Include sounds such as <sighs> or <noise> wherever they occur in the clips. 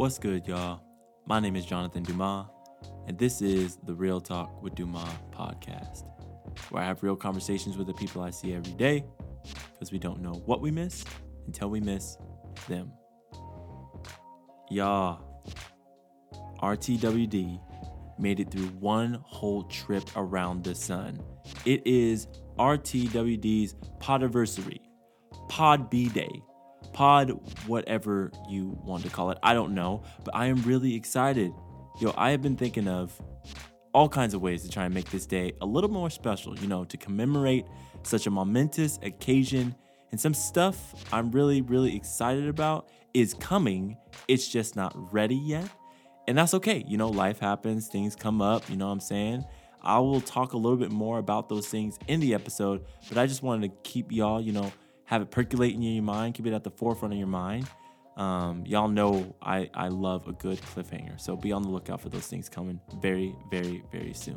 What's good, y'all? My name is Jonathan Dumas, and this is the Real Talk with Dumas podcast, where I have real conversations with the people I see every day because we don't know what we miss until we miss them. Y'all, RTWD made it through one whole trip around the sun. It is RTWD's podiversary, Pod B Day, Pod whatever you want to call it. I don't know, but I am really excited. Yo, I have been thinking of all kinds of ways to try and make this day a little more special, you know, to commemorate such a momentous occasion. And some stuff I'm really, really excited about is coming. It's just not ready yet. And that's okay. You know, life happens, things come up, you know what I'm saying? I will talk a little bit more about those things in the episode, but I just wanted to keep y'all, you know, have it percolate in your mind, keep it at the forefront of your mind. Um, y'all know I, I love a good cliffhanger, so be on the lookout for those things coming very, very, very soon.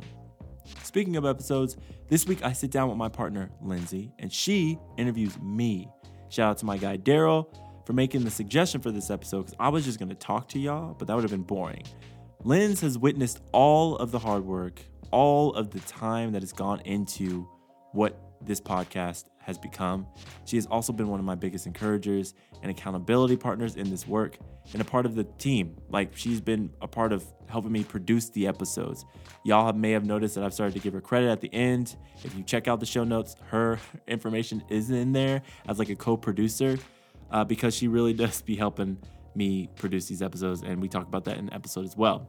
Speaking of episodes, this week I sit down with my partner, Lindsay, and she interviews me. Shout out to my guy, Daryl, for making the suggestion for this episode because I was just going to talk to y'all, but that would have been boring. Linz has witnessed all of the hard work, all of the time that has gone into what this podcast has become. She has also been one of my biggest encouragers and accountability partners in this work and a part of the team. Like she's been a part of helping me produce the episodes. Y'all may have noticed that I've started to give her credit at the end. If you check out the show notes, her <laughs> information is in there as like a co-producer uh, because she really <laughs> does be helping me produce these episodes, and we talk about that in the episode as well.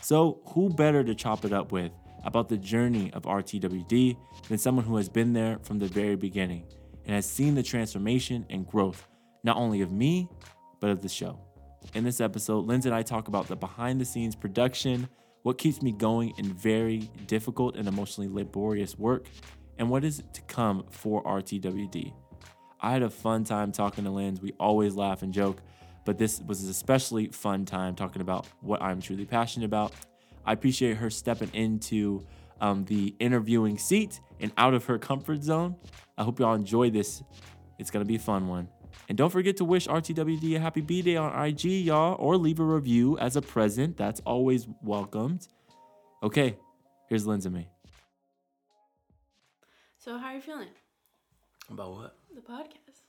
So, who better to chop it up with about the journey of RTWD than someone who has been there from the very beginning and has seen the transformation and growth, not only of me, but of the show. In this episode, Linz and I talk about the behind the scenes production, what keeps me going in very difficult and emotionally laborious work, and what is to come for RTWD. I had a fun time talking to Linz. We always laugh and joke, but this was an especially fun time talking about what I'm truly passionate about I appreciate her stepping into um, the interviewing seat and out of her comfort zone. I hope y'all enjoy this. It's going to be a fun one. And don't forget to wish RTWD a happy B Day on IG, y'all, or leave a review as a present. That's always welcomed. Okay, here's Lindsay me. So, how are you feeling? About what? The podcast.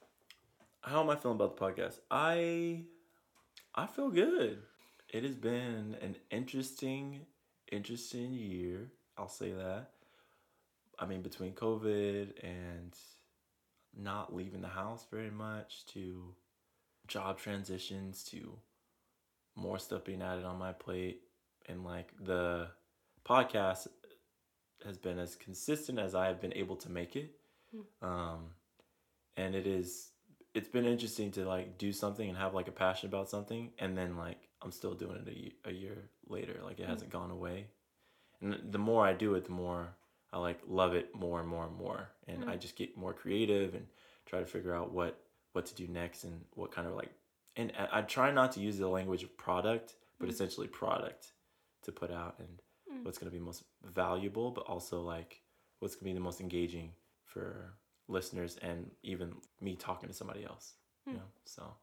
How am I feeling about the podcast? I I feel good. It has been an interesting, interesting year. I'll say that. I mean, between COVID and not leaving the house very much to job transitions to more stuff being added on my plate and like the podcast has been as consistent as I have been able to make it. Mm. Um, and it is it's been interesting to like do something and have like a passion about something and then like I'm still doing it a, a year later. Like it mm. hasn't gone away. And the more I do it, the more I like love it more and more and more. And mm. I just get more creative and try to figure out what what to do next and what kind of like. And I, I try not to use the language of product, but mm. essentially product to put out and mm. what's going to be most valuable, but also like what's going to be the most engaging for listeners and even me talking to somebody else. You mm. know, so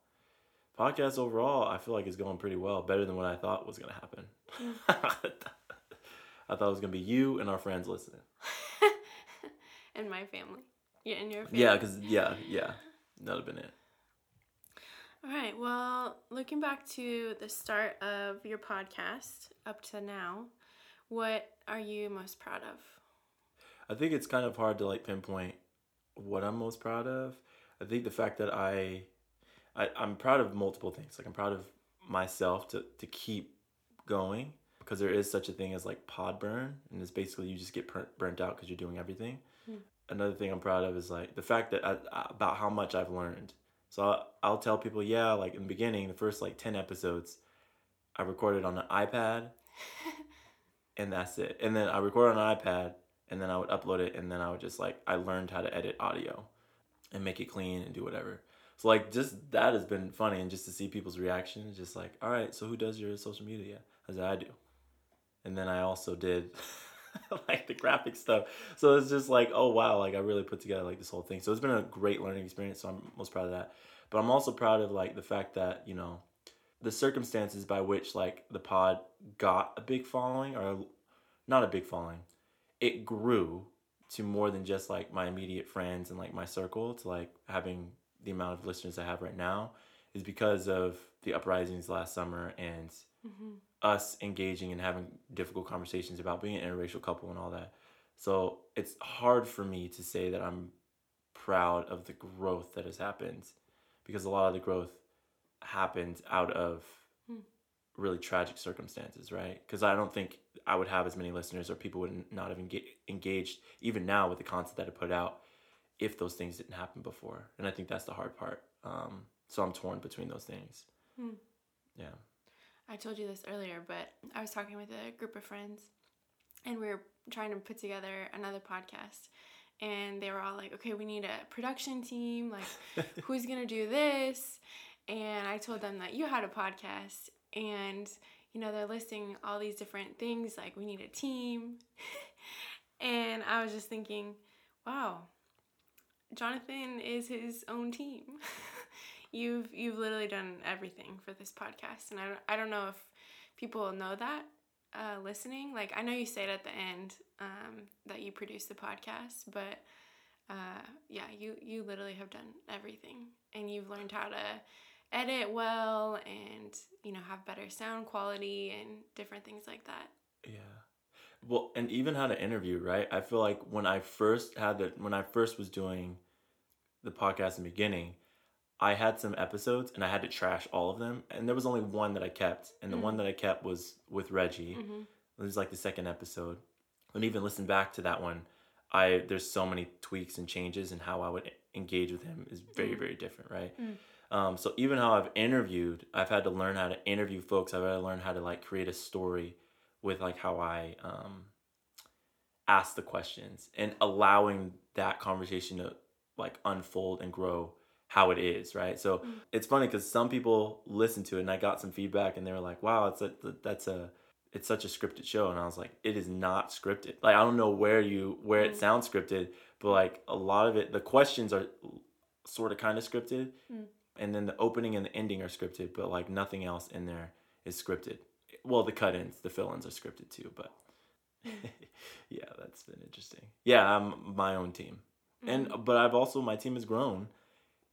podcast overall, I feel like it's going pretty well, better than what I thought was going to happen. <laughs> I thought it was going to be you and our friends listening. <laughs> and my family. Yeah, and your family. Yeah, because, yeah, yeah. That would have been it. All right. Well, looking back to the start of your podcast up to now, what are you most proud of? I think it's kind of hard to like pinpoint what I'm most proud of. I think the fact that I I, I'm proud of multiple things. Like I'm proud of myself to, to keep going because there is such a thing as like pod burn and it's basically you just get burnt out because you're doing everything. Mm. Another thing I'm proud of is like the fact that I, about how much I've learned. So I'll, I'll tell people, yeah, like in the beginning, the first like 10 episodes, I recorded on an iPad <laughs> and that's it. And then I record on an iPad and then I would upload it and then I would just like, I learned how to edit audio and make it clean and do whatever. So like just that has been funny and just to see people's reactions, just like, all right, so who does your social media? I said I do, and then I also did <laughs> like the graphic stuff. So it's just like, oh wow, like I really put together like this whole thing. So it's been a great learning experience. So I'm most proud of that. But I'm also proud of like the fact that you know the circumstances by which like the pod got a big following or not a big following it grew to more than just like my immediate friends and like my circle to like having the amount of listeners i have right now is because of the uprisings last summer and Mm-hmm. us engaging and having difficult conversations about being an interracial couple and all that so it's hard for me to say that i'm proud of the growth that has happened because a lot of the growth happened out of Hmm. really tragic circumstances, right? Because I don't think I would have as many listeners or people would not have enga- engaged even now with the content that I put out if those things didn't happen before. And I think that's the hard part. Um, so I'm torn between those things. Hmm. Yeah. I told you this earlier, but I was talking with a group of friends and we were trying to put together another podcast. And they were all like, okay, we need a production team. Like, <laughs> who's going to do this? And I told them that you had a podcast. And, you know, they're listing all these different things like, we need a team. <laughs> and I was just thinking, wow, Jonathan is his own team. <laughs> you've you've literally done everything for this podcast, and I don't, I don't know if people know that uh, listening. Like I know you say it at the end um, that you produce the podcast, but uh, yeah, you you literally have done everything, and you've learned how to edit well, and you know have better sound quality and different things like that. Well, and even how to interview, right? I feel like when I first had the when I first was doing the podcast in the beginning, I had some episodes and I had to trash all of them, and there was only one that I kept, and the Mm. one that I kept was with Reggie. hmm It was like the second episode. And even listen back to that one, I there's so many tweaks and changes and how I would engage with him is very Mm. very different, right? Mm. Um, so even how I've interviewed, I've had to learn how to interview folks. I've had to learn how to like create a story with like how I um, ask the questions and allowing that conversation to like unfold and grow how it is, right? So Mm. it's funny because some people listen to it and I got some feedback and they were like, "Wow, it's a that's a it's such a scripted show," and I was like, "It is not scripted. Like I don't know where you where it Mm. sounds scripted, but like a lot of it, the questions are sort of kind of scripted, Mm. and then the opening and the ending are scripted, but like nothing else in there is scripted. Well, the cut-ins, the fill-ins are scripted too, but <laughs> yeah, that's been interesting. Yeah, I'm my own team, and Mm. but I've also my team has grown.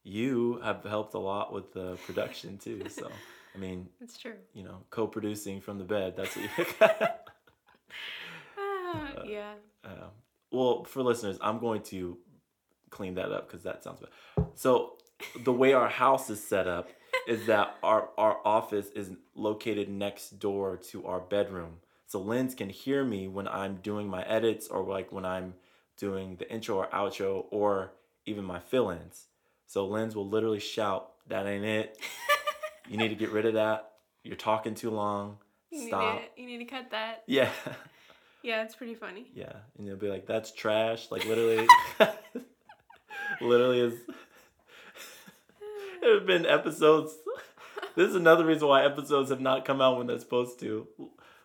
You have helped a lot with the production too, so <laughs> I mean, it's true. you know, co-producing from the bed. That's what you. <laughs> Ah, Uh, yeah. Um, well, for listeners, I'm going to clean that up because that sounds bad. So, the way our house is set up is that our, our office is located next door to our bedroom. So, Linz can hear me when I'm doing my edits or like when I'm doing the intro or outro or even my fill ins. So, Linz will literally shout, That ain't it. <laughs> You need to get rid of that. You're talking too long. You Stop. Need to, you need to cut that. Yeah. Yeah, it's pretty funny. Yeah, and they'll be like, "That's trash." Like literally, <laughs> <laughs> literally is. There have been episodes. This is another reason why episodes have not come out when they're supposed to.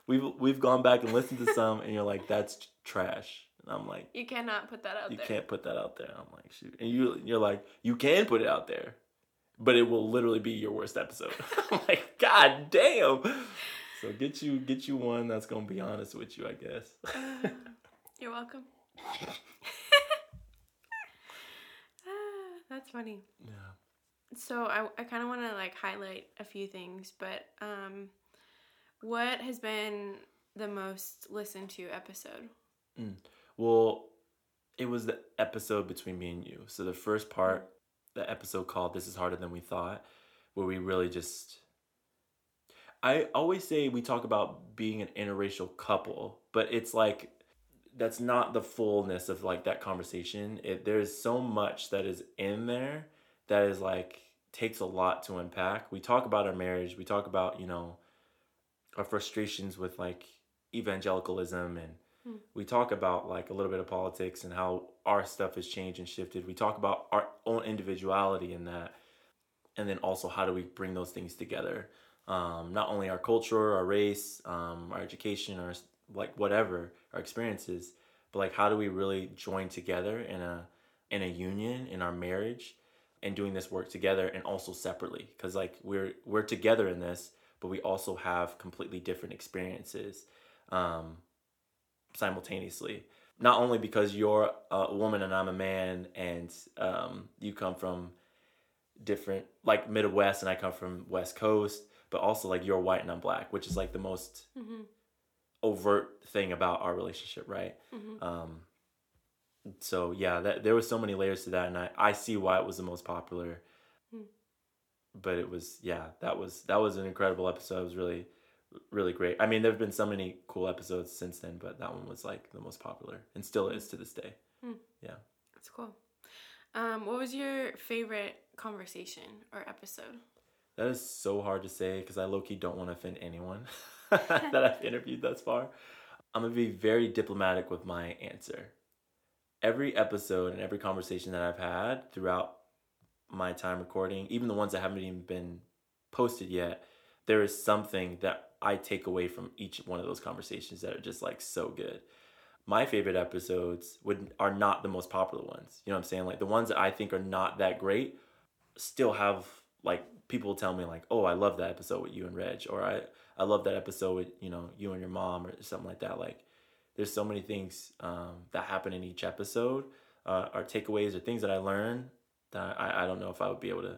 We've we've gone back and listened to some, and you're like, "That's trash," and I'm like, You cannot put that out there. "You there. can't put that out there." I'm like, "Shoot," and you you're like, "You can put it out there." But it will literally be your worst episode. <laughs> I'm like, God damn. So get you get you one that's gonna be honest with you, I guess. Uh, <laughs> you're welcome. <laughs> Ah, that's funny. yeah. So I, I kind of want to like highlight a few things, but um, what has been the most listened to episode? Well, it was the episode between me and you. So the first part, the episode called This is Harder Than We Thought, where we really just I always say we talk about being an interracial couple, but it's like that's not the fullness of like that conversation. It there's so much that is in there that is like takes a lot to unpack. We talk about our marriage, we talk about, you know, our frustrations with like evangelicalism and Hmm. we talk about like a little bit of politics and how our stuff has changed and shifted. We talk about our own individuality in that and then also how do we bring those things together um, not only our culture our race um, our education our like whatever our experiences but like how do we really join together in a in a union in our marriage and doing this work together and also separately because like we're we're together in this but we also have completely different experiences um, simultaneously not only because you're a woman and i'm a man and um, you come from different like midwest and i come from west coast but also like you're white and i'm black which is like the most Mm-hmm. overt thing about our relationship right Mm-hmm. um, so yeah, that there was so many layers to that, and I I see why it was the most popular. Hmm. But it was yeah, that was that was an incredible episode. It was really really great. I mean, there've been so many cool episodes since then, but that one was like the most popular and still is to this day. Yeah. That's cool. Um, what was your favorite conversation or episode? That is so hard to say because I low key don't want to offend anyone <laughs> <laughs> that I've interviewed thus far. I'm gonna be very diplomatic with my answer. Every episode and every conversation that I've had throughout my time recording, even the ones that haven't even been posted yet, there is something that I take away from each one of those conversations that are just like so good. My favorite episodes would are not the most popular ones. You know what I'm saying? Like the ones that I think are not that great still have like people tell me like, "Oh, I love that episode with you and Reg," or "I I love that episode with you know you and your mom," or something like that. Like, there's so many things um, that happen in each episode, uh, or takeaways, or things that I learn that I, I don't know if I would be able to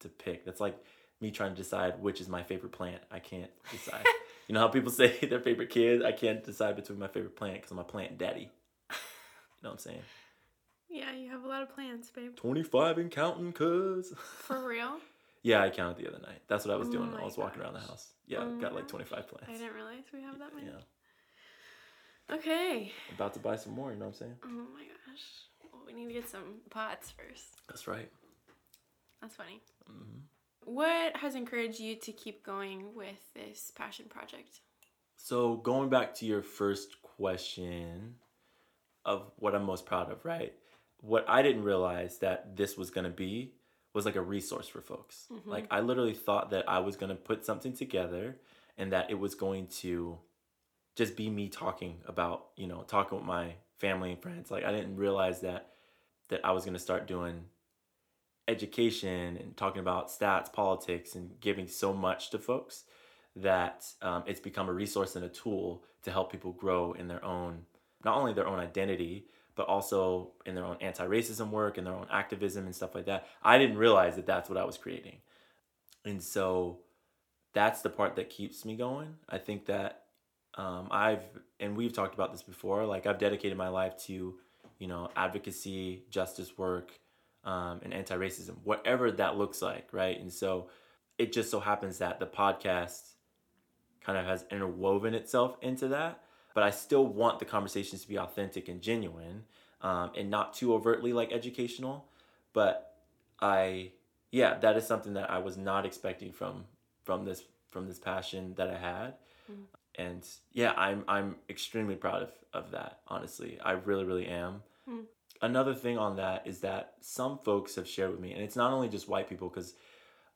to pick. That's like me trying to decide which is my favorite plant. I can't decide. <laughs> you know how people <laughs> say their favorite kid? I can't decide between my favorite plant because I'm a plant daddy. You <laughs> know what I'm saying? Yeah, you have a lot of plants, babe. 25 and counting, cuz. For real? Yeah, I counted the other night. That's what I was Oh doing. I was walking around the house. Yeah, Oh got like gosh. 25 I didn't realize we have that many. Yeah, Okay. about to buy some more. You know what I'm saying? Oh my gosh. Well, we need to get some pots first. That's right. That's funny. hmm What has encouraged you to keep going with this passion project? So going back to your first question of what I'm most proud of, right? What I didn't realize that this was gonna be was like a resource for folks. Mhm. Like I literally thought that I was gonna put something together and that it was going to just be me talking about, you know, talking with my family and friends. Like I didn't realize that that I was gonna start doing education and talking about stats, politics, and giving so much to folks that um, it's become a resource and a tool to help people grow in their own, not only their own identity, but also in their own anti-racism work and their own activism and stuff like that. I didn't realize that that's what I was creating, and so that's the part that keeps me going. I think that um, I've and we've talked about this before. Like I've dedicated my life to, you know, advocacy, justice work, um, and anti-racism, whatever that looks like, right? And so it just so happens that the podcast kind of has interwoven itself into that. But I still want the conversations to be authentic and genuine, um, and not too overtly like educational. But I, yeah, that is something that I was not expecting from from this from this passion that I had. Mm. And yeah, I'm I'm extremely proud of, of that, honestly. I really, really am. Mm. Another thing on that is that some folks have shared with me, and it's not only just white people, because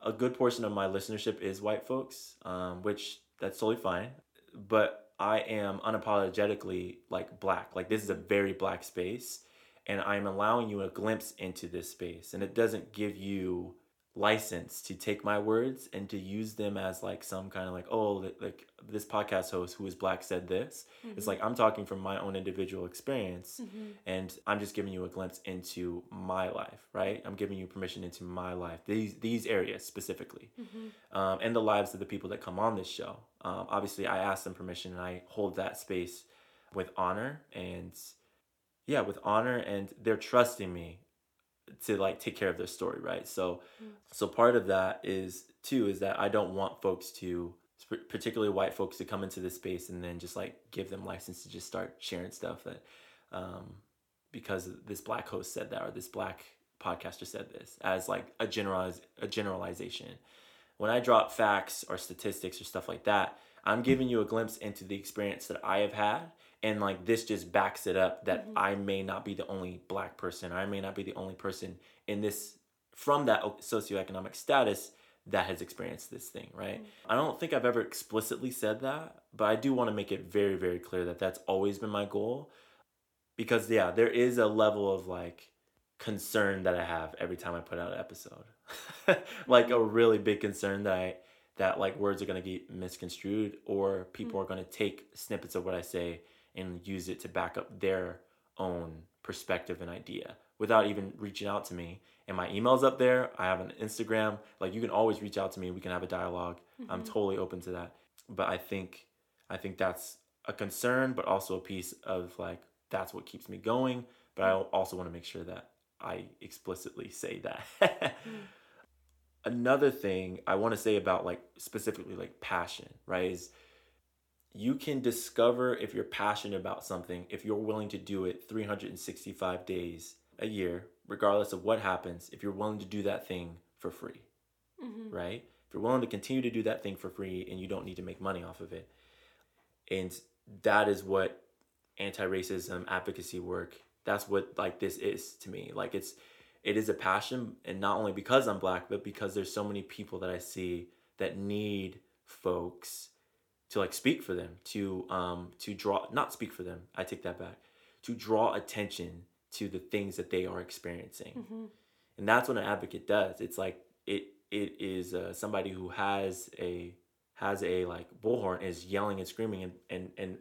a good portion of my listenership is white folks, um, which that's totally fine. But I am unapologetically like black. Like this is a very black space, and I'm allowing you a glimpse into this space, and it doesn't give you license to take my words and to use them as like some kind of like oh like this podcast host who is black said this. It's like i'm talking from my own individual experience Mm-hmm. and i'm just giving you a glimpse into my life right? I'm giving you permission into my life these these areas specifically. Mm-hmm. um, and the lives of the people that come on this show. Um, obviously i ask them permission and i hold that space with honor and yeah with honor and they're trusting me to like take care of their story right so Mm. so part of that is too is that i don't want folks to particularly white folks to come into this space and then just like give them license to just start sharing stuff that um because this black host said that or this black podcaster said this as like a generalize a generalization when i drop facts or statistics or stuff like that i'm giving you a glimpse into the experience that i have had and like this just backs it up that Mhm. i may not be the only black person i may not be the only person in this from that socioeconomic status that has experienced this thing right Mhm. i don't think i've ever explicitly said that but i do want to make it very very clear that that's always been my goal because yeah there is a level of like concern that I have every time I put out an episode. <laughs> like a really big concern that I that like words are going to get misconstrued or people mm-hmm. are going to take snippets of what I say and use it to back up their own perspective and idea without even reaching out to me. And my email's up there. I have an Instagram. Like you can always reach out to me. We can have a dialog mm-hmm. I'm totally open to that. But I think I think that's a concern, but also a piece of like that's what keeps me going. But I also want to make sure that I explicitly say that. mm. <laughs> Another thing I want to say about like specifically like passion, right? Is you can discover if you're passionate about something if you're willing to do it 365 days a year, regardless of what happens, if you're willing to do that thing for free, mm-hmm. right? If you're willing to continue to do that thing for free and you don't need to make money off of it. And that is what anti-racism advocacy work, that's what like this is to me. Like it's it is a passion and not only because I'm black, but because there's so many people that I see that need folks to like speak for them, to um to draw not speak for them. I take that back. To draw attention to the things that they are experiencing. Mm-hmm. And that's what an advocate does. It's like it it is uh, somebody who has a has a like bullhorn is yelling and screaming and and and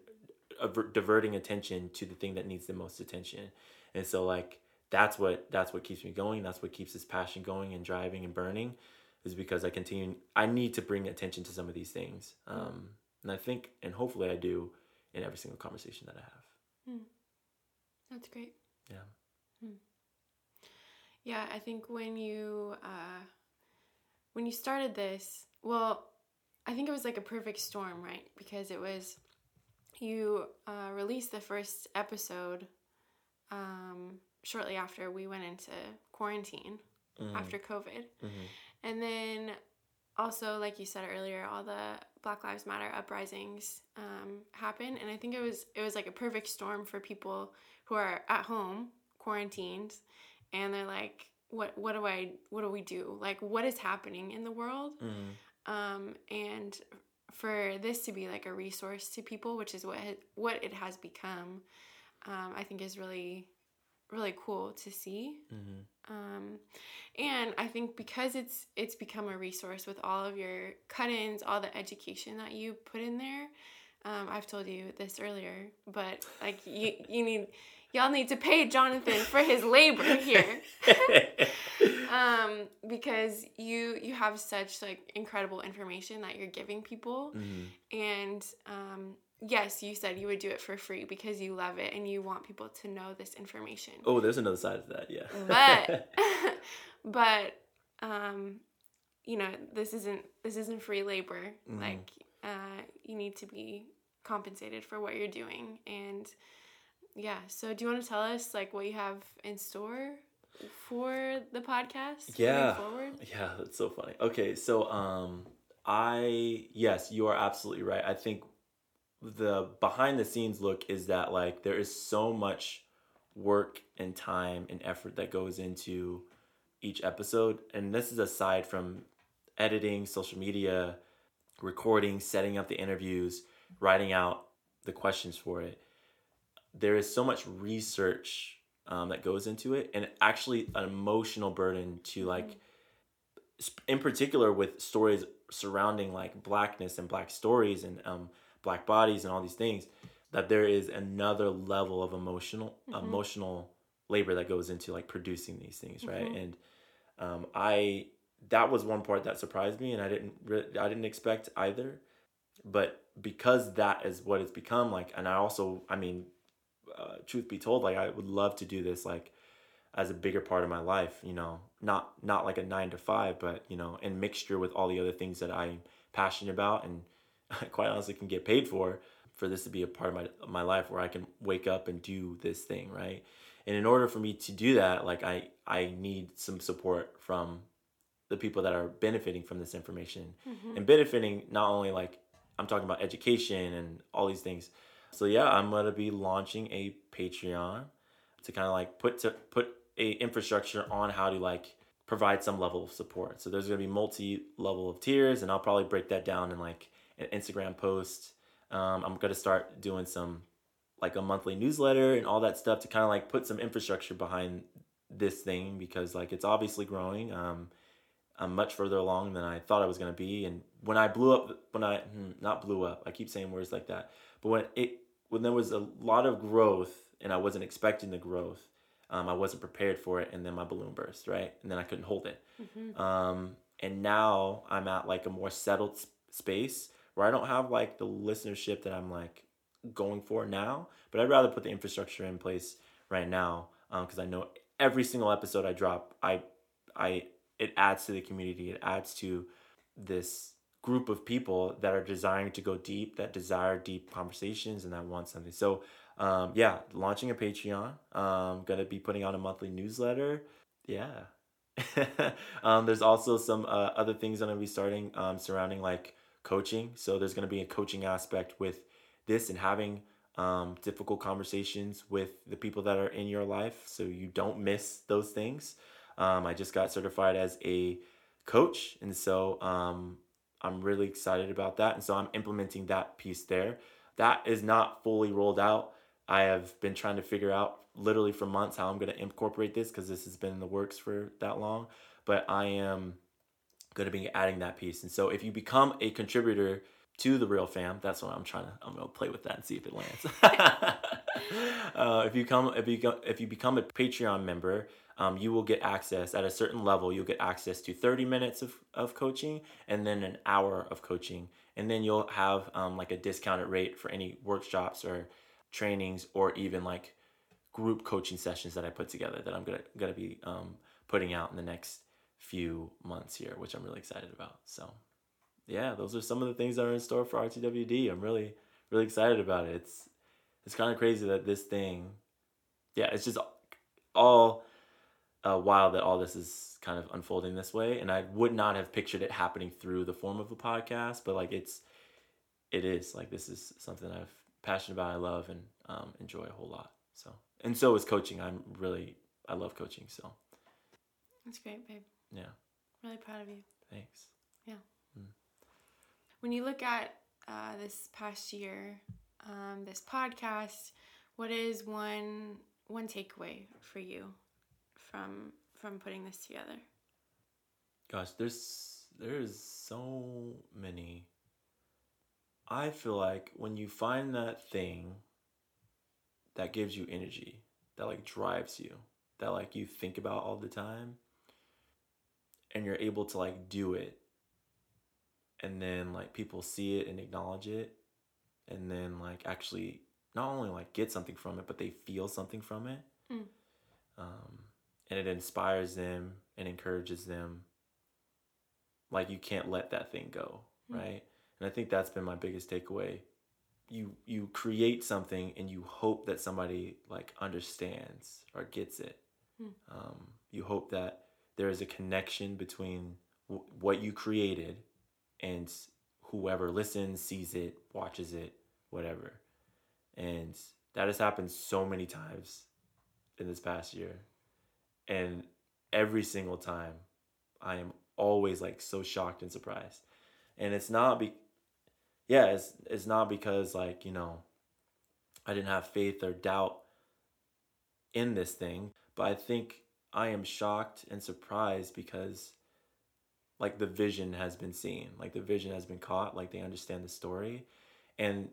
diverting attention to the thing that needs the most attention. And so like that's what that's what keeps me going. That's what keeps this passion going and driving and burning is because I continue I need to bring attention to some of these things. Um, and I think, and hopefully I do in every single conversation that I have. Hmm. That's great. Yeah. Hmm. Yeah, I think when you uh, when you started this, well, I think it was like a perfect storm, right? Because it was you uh, released the first episode um, shortly after we went into quarantine mm-hmm. after COVID, mm-hmm. and then also, like you said earlier, all the Black Lives Matter uprisings um, happened, and I think it was it was like a perfect storm for people who are at home quarantined, and they're like, "What what do I what do we do? Like, what is happening in the world?" Mm-hmm. Um, and for this to be like a resource to people, which is what what it has become, um, I think is really really cool to see. Mm-hmm. Um, and I think because it's it's become a resource with all of your cut-ins, all the education that you put in there. Um, I've told you this earlier, but like you you need y'all need to pay Jonathan for his labor here. <laughs> um, because you you have such like incredible information that you're giving people mm-hmm. and um, yes, you said you would do it for free because you love it and you want people to know this information. Oh, there's another side of that, yeah. But <laughs> <laughs> but um you know, this isn't this isn't free labor. Mm-hmm. Like uh you need to be compensated for what you're doing and yeah, so do you want to tell us like what you have in store for the podcast yeah yeah that's so funny okay so um i yes you are absolutely right i think the behind the scenes look is that like there is so much work and time and effort that goes into each episode. And this is aside from editing social media recording setting up the interviews writing out the questions for it. There is so much research um, that goes into it and actually an emotional burden to like in particular with stories surrounding like blackness and black stories and um, black bodies and all these things that there is another level of emotional mm-hmm. emotional labor that goes into like producing these things right mm-hmm. and um, i that was one part that surprised me and i didn't re- i didn't expect either but because that is what it's become like and i also i mean uh, truth be told like i would love to do this like as a bigger part of my life you know not not like a nine to five but you know in mixture with all the other things that i'm passionate about and <laughs> quite honestly can get paid for for this to be a part of my my life where I can wake up and do this thing, right? And in order for me to do that, like I I need some support from the people that are benefiting from this information mm-hmm. and benefiting not only like I'm talking about education and all these things. So yeah, I'm gonna be launching a Patreon to kind of like put to put a infrastructure on how to like provide some level of support. So there's gonna be multi level of tiers, and I'll probably break that down in like an Instagram post. Um, I'm gonna start doing some like a monthly newsletter and all that stuff to kind of like put some infrastructure behind this thing because like it's obviously growing. Um, I'm much further along than I thought I was gonna be, and when I blew up, when I hmm, not blew up, I keep saying words like that, but when it when there was a lot of growth and I wasn't expecting the growth, um, I wasn't prepared for it, and then my balloon burst, right, and then I couldn't hold it. Mm-hmm. Um, and now I'm at like a more settled space where I don't have like the listenership that I'm like going for now, but I'd rather put the infrastructure in place right now because I know every single episode I drop, I, I, it adds to the community. It adds to this group of people that are desiring to go deep, that desire deep conversations, and that want something. So, um, yeah, launching a Patreon. Um, gonna be putting out a monthly newsletter. Yeah. <laughs> um, there's also some uh, other things I'm gonna be starting um, surrounding like coaching. So there's gonna be a coaching aspect with this and having um, difficult conversations with the people that are in your life, so you don't miss those things. Um, I just got certified as a coach, and so um, I'm really excited about that. And so I'm implementing that piece there. That is not fully rolled out. I have been trying to figure out literally for months how I'm going to incorporate this because this has been in the works for that long. But I am going to be adding that piece. And so if you become a contributor to the real fam, that's what I'm trying to. I'm going to play with that and see if it lands. <laughs> uh, if you come, if you go, if you become a Patreon member, um, you will get access at a certain level. You'll get access to 30 minutes of, of coaching and then an hour of coaching. And then you'll have um, like a discounted rate for any workshops or trainings or even like group coaching sessions that I put together that I'm gonna gonna be um, putting out in the next few months here, which I'm really excited about. So, yeah, those are some of the things that are in store for RTWD. I'm really really excited about it. It's it's kind of crazy that this thing, yeah, it's just all uh, wild that all this is kind of unfolding this way, and I would not have pictured it happening through the form of a podcast, but like it's it is like this is something I've passionate about, I love, and um, enjoy a whole lot. So, and so is coaching. I'm really, I love coaching. So, That's great, babe. Yeah, Really proud of you. thanks. Yeah. When you look at uh, this past year, um, this podcast, what is one one takeaway for you from from putting this together? Gosh, there's there's so many. I feel like when you find that thing that gives you energy, that like drives you, that like you think about all the time, and you're able to like do it, and then like people see it and acknowledge it, and then like actually not only like get something from it, but they feel something from it, Mm. um, and it inspires them and encourages them. Like you can't let that thing go Mm. right? And i think that's been my biggest takeaway. You you create something and you hope that somebody like understands or gets it. Mm. um, you hope that there is a connection between w- what you created and whoever listens sees it watches it whatever. And that has happened so many times in this past year. And every single time i am always like so shocked and surprised. And it's not be yeah it's it's not because like you know i didn't have faith or doubt in this thing but i think i am shocked and surprised because like the vision has been seen. Like the vision has been caught. Like they understand the story. And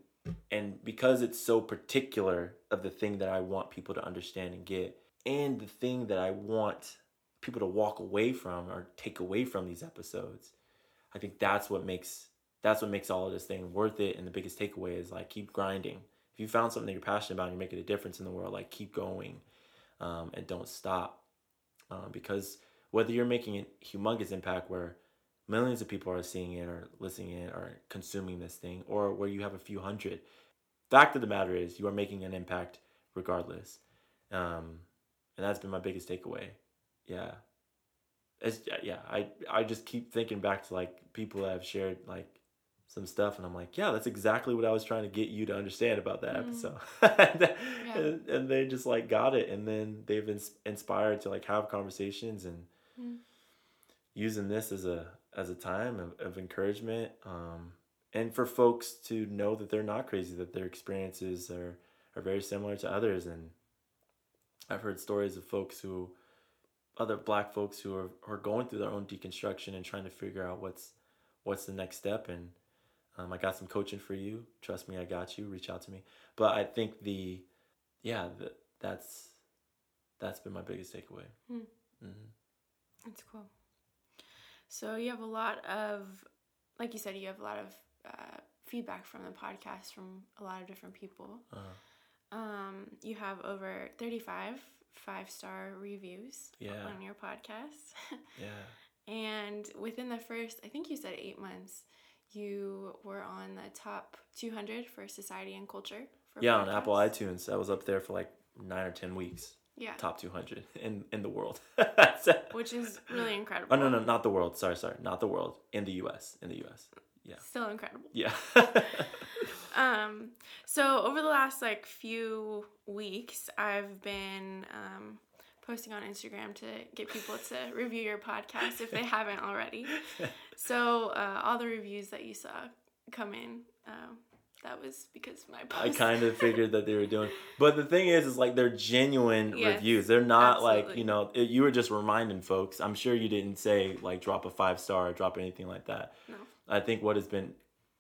and because it's so particular of the thing that i want people to understand and get and the thing that i want people to walk away from or take away from these episodes i think that's what makes that's what makes all of this thing worth it. And the biggest takeaway is like keep grinding. If you found something that you're passionate about and you're making a difference in the world like keep going um, and don't stop um, because whether you're making a humongous impact where millions of people are seeing it or listening it or consuming this thing or where you have a few hundred fact of the matter is you are making an impact regardless. Um, and that's been my biggest takeaway. Yeah. It's yeah i i just keep thinking back to like people that have shared like some stuff and i'm like yeah that's exactly what i was trying to get you to understand about that Mm. episode <laughs> and, and they just like got it and then they've been inspired to like have conversations and Mm. using this as a as a time of, of encouragement um and for folks to know that they're not crazy that their experiences are are very similar to others and i've heard stories of folks who other black folks who are, are going through their own deconstruction and trying to figure out what's what's the next step and um, i got some coaching for you trust me i got you reach out to me but i think the yeah the, that's that's been my biggest takeaway Hmm. hmm That's cool. So you have a lot of, like you said, you have a lot of uh, feedback from the podcast from a lot of different people. uh, Um, you have over 35 five star reviews Yeah. on your podcast. <laughs> yeah and within the first, I think you said eight months, you were on the top 200 for society and culture. For yeah on apple itunes i was up there for like nine or ten weeks Yeah. top 200 <laughs> in in the world <laughs> Which is really incredible. oh no no not the world sorry sorry not the world in the us in the us Yeah. Still incredible. yeah <laughs> Um, so over the last like few weeks, I've been um, posting on Instagram to get people to review your podcast if they haven't already. <laughs> So uh, all the reviews that you saw come in, um, that was because my post. I kind of figured that they were doing, but the thing is, is like they're genuine Yes, reviews. They're not like you know it, you were just reminding folks. I'm sure you didn't say like drop a five star or drop anything like that. No. I think what has been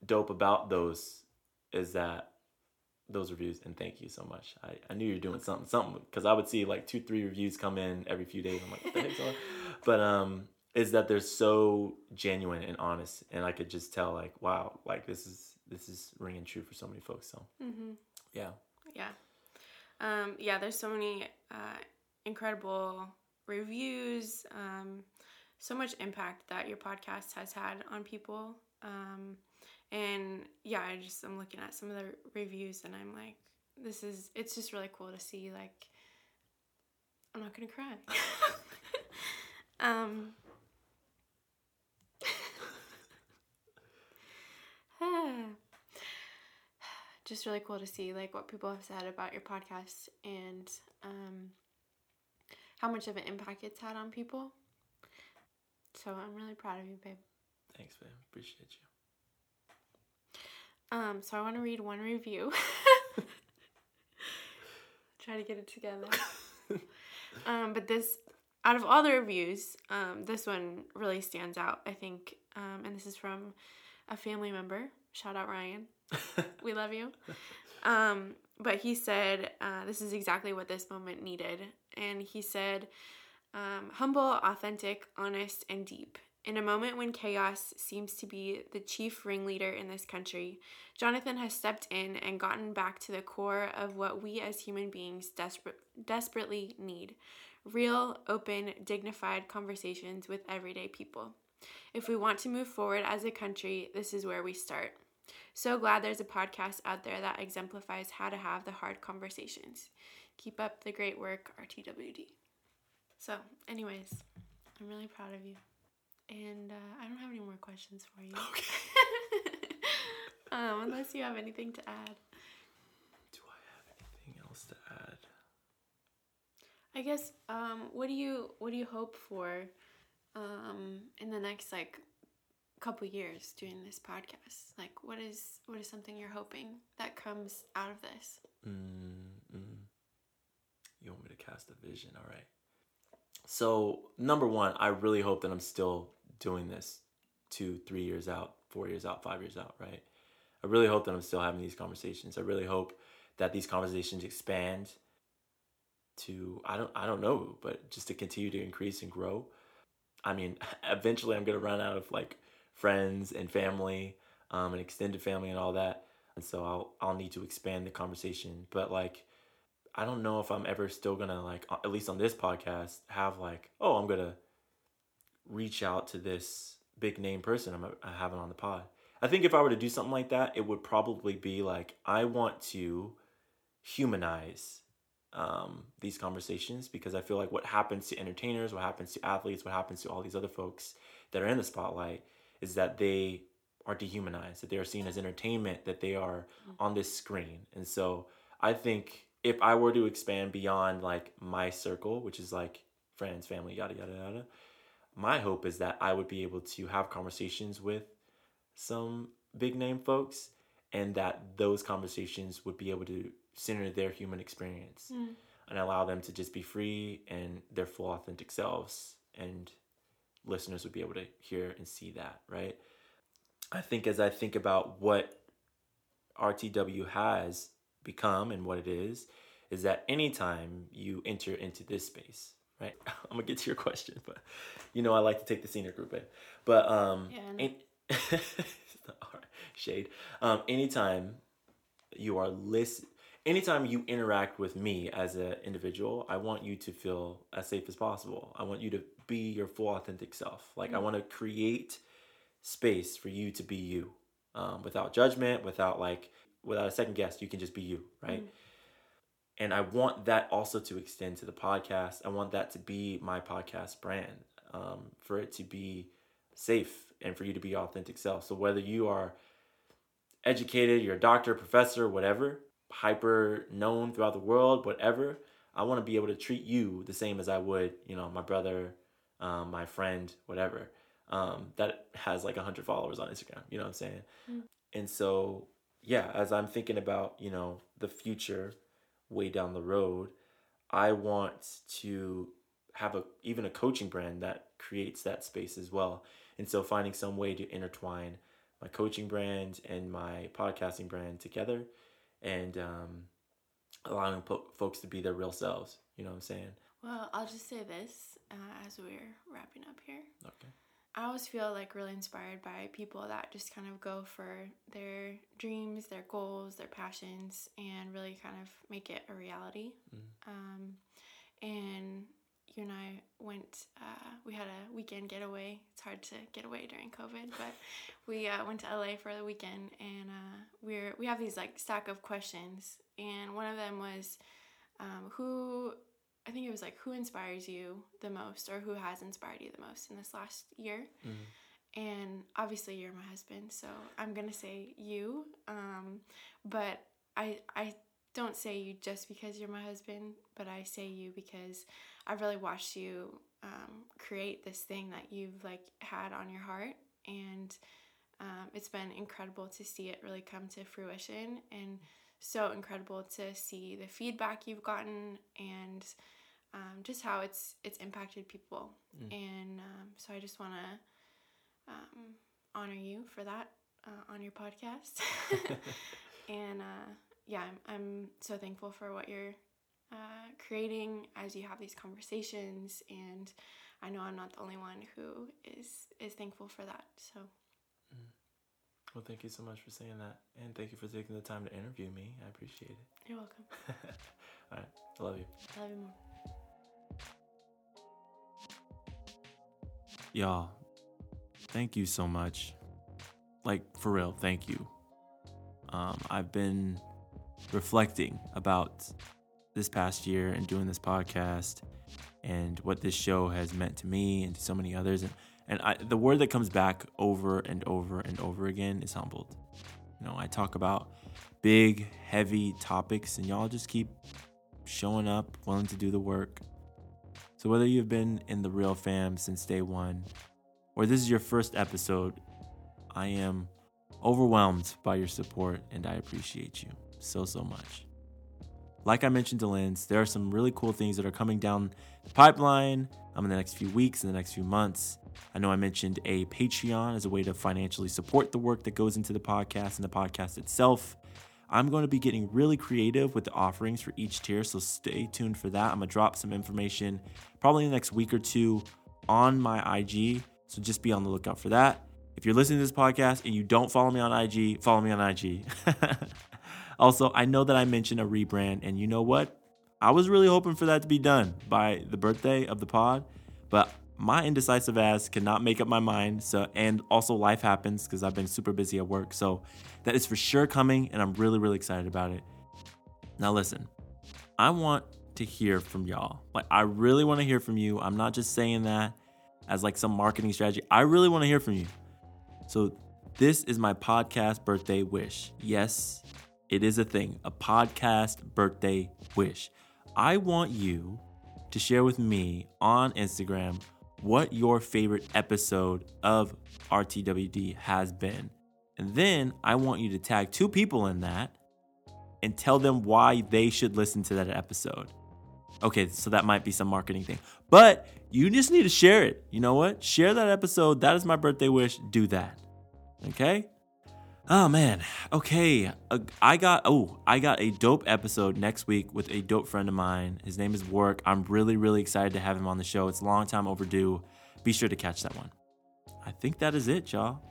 dope about those is that those reviews and thank you so much. I, I knew you were doing something something because I would see like two three reviews come in every few days. I'm like what the? <laughs> But um, is that they're so genuine and honest, and I could just tell like wow, like this is this is ringing true for so many folks. So hmm yeah. Yeah. Um, yeah, there's so many uh, incredible reviews, um, so much impact that your podcast has had on people. Um, and yeah, I just I'm looking at some of the reviews and I'm like, this is it's just really cool to see like I'm not gonna cry. <laughs> um <sighs> just really cool to see like what people have said about your podcast and um, how much of an impact it's had on people. So I'm really proud of you, babe. Thanks, babe. Appreciate you. Um, so I want to read one review. <laughs> Try to get it together. <laughs> um, but this, out of all the reviews, um, this one really stands out. I think, um, and this is from a family member. Shout out Ryan. <laughs> we love you. Um, but he said, uh, this is exactly what this moment needed. And he said, um, humble, authentic, honest, and deep. In a moment when chaos seems to be the chief ringleader in this country, Jonathan has stepped in and gotten back to the core of what we as human beings desper- desperately need real, open, dignified conversations with everyday people. If we want to move forward as a country, this is where we start. So glad there's a podcast out there that exemplifies how to have the hard conversations. Keep up the great work, RTWD. So, anyways, I'm really proud of you. And uh, I don't have any more questions for you. <laughs> um, unless you have anything to add. Do I have anything else to add? I guess um, what do you what do you hope for um, in the next like couple years doing this podcast? Like what is what is something you're hoping that comes out of this? Mm, mm. You want me to cast a vision? All right. So, number one, I really hope that I'm still doing this two, three years out, four years out, five years out, right? I really hope that I'm still having these conversations. I really hope that these conversations expand to I don't I don't know, but just to continue to increase and grow. I mean, <laughs> eventually I'm gonna run out of like friends and family, um, and extended family and all that, and so I'll I'll need to expand the conversation. But like, I don't know if I'm ever still gonna like at least on this podcast have like oh I'm gonna reach out to this big name person I'm I having on the pod. I think if I were to do something like that, it would probably be like I want to humanize um, these conversations because I feel like what happens to entertainers, what happens to athletes, what happens to all these other folks that are in the spotlight is that they are dehumanized, that they are seen as entertainment, that they are on this screen. And so I think if I were to expand beyond like my circle, which is like friends, family, yada, yada, yada, my hope is that I would be able to have conversations with some big name folks and that those conversations would be able to center their human experience. Hmm. and allow them to just be free and their full authentic selves and listeners would be able to hear and see that right i think as i think about what rtw has become and what it is is that anytime you enter into this space right. <laughs> I'm gonna get to your question but you know i like to take the senior group in but um Yeah, <laughs> shade. Um anytime you are list anytime you interact with me as an individual i want you to feel as safe as possible. I want you to be your full authentic self. Like i want to create space for you to be you. Um, without judgment without like without a second guess you can just be you right and i want that also to extend to the podcast i want that to be my podcast brand um, for it to be safe and for you to be your authentic self so whether you are educated, you're a doctor, professor, whatever, hyper known throughout the world, whatever. I want to be able to treat you the same as I would, you know, my brother, um, my friend, whatever, um, that has like 100 followers on Instagram. You know what I'm saying? And so, yeah, as I'm thinking about, you know, the future way down the road, I want to have a even a coaching brand that creates that space as well. And so finding some way to intertwine my coaching brand and my podcasting brand together and um, allowing po- folks to be their real selves. You know what I'm saying? Well, I'll just say this uh, as we're wrapping up here. Okay. I always feel like really inspired by people that just kind of go for their dreams, their goals, their passions, and really kind of make it a reality. Um, and you and I went, uh, we had a weekend getaway. It's hard to get away during COVID, <laughs> but we uh, went to LA for the weekend and uh, we're, we have these like stack of questions. And one of them was, um, who I think it was like who inspires you the most or who has inspired you the most in this last year. And obviously you're my husband, so I'm gonna say you. Um, but I I don't say you just because you're my husband, but I say you because I've really watched you um, create this thing that you've like had on your heart, and um, it's been incredible to see it really come to fruition, and so incredible to see the feedback you've gotten and um, just how it's it's impacted people. And um, so I just want to um, honor you for that uh, on your podcast. <laughs> and uh, yeah, I'm, I'm so thankful for what you're uh, creating as you have these conversations. And I know I'm not the only one who is is thankful for that. So Well, thank you so much for saying that. And thank you for taking the time to interview me. I appreciate it. you're welcome. <laughs> All right. I love you. I love you more. Y'all, thank you so much. Like, for real, thank you. Um, I've been reflecting about this past year and doing this podcast and what this show has meant to me and to so many others. And, and I, the word that comes back over and over and over again is humbled. You know, I talk about big, heavy topics, and y'all just keep showing up, willing to do the work. So, whether you've been in the Real Fam since day one, or this is your first episode, I am overwhelmed by your support and I appreciate you so, so much. Like I mentioned to Linz, there are some really cool things that are coming down the pipeline um, in the next few weeks, in the next few months. I know I mentioned a Patreon as a way to financially support the work that goes into the podcast and the podcast itself. I'm going to be getting really creative with the offerings for each tier, so stay tuned for that. I'm going to drop some information probably in the next week or two on my IG, so just be on the lookout for that. If you're listening to this podcast and you don't follow me on IG, follow me on IG. <laughs> also, I know that I mentioned a rebrand, and you know what? I was really hoping for that to be done by the birthday of the pod, but my indecisive ass cannot make up my mind. So, and also life happens because I've been super busy at work. So, that is for sure coming, and I'm really, really excited about it. Now, listen, I want to hear from y'all. Like, I really want to hear from you. I'm not just saying that as like some marketing strategy. I really want to hear from you. So, this is my podcast birthday wish. Yes, it is a thing, a podcast birthday wish. I want you to share with me on Instagram what your favorite episode of RTWD has been. And then I want you to tag two people in that and tell them why they should listen to that episode. Okay, so that might be some marketing thing. But you just need to share it. You know what? Share that episode. That is my birthday wish. Do that. Okay? Oh man. Okay. Uh, I got oh, I got a dope episode next week with a dope friend of mine. His name is Work. I'm really really excited to have him on the show. It's a long time overdue. Be sure to catch that one. I think that is it, y'all.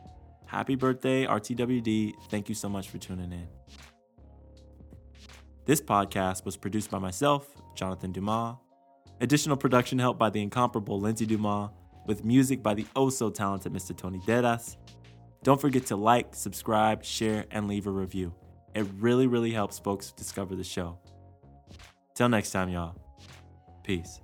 Happy birthday, RTWD. Thank you so much for tuning in. This podcast was produced by myself, Jonathan Dumas. Additional production help by the incomparable Lindsay Dumas, with music by the oh so talented Mr. Tony Deras. Don't forget to like, subscribe, share, and leave a review. It really, really helps folks discover the show. Till next time, y'all. Peace.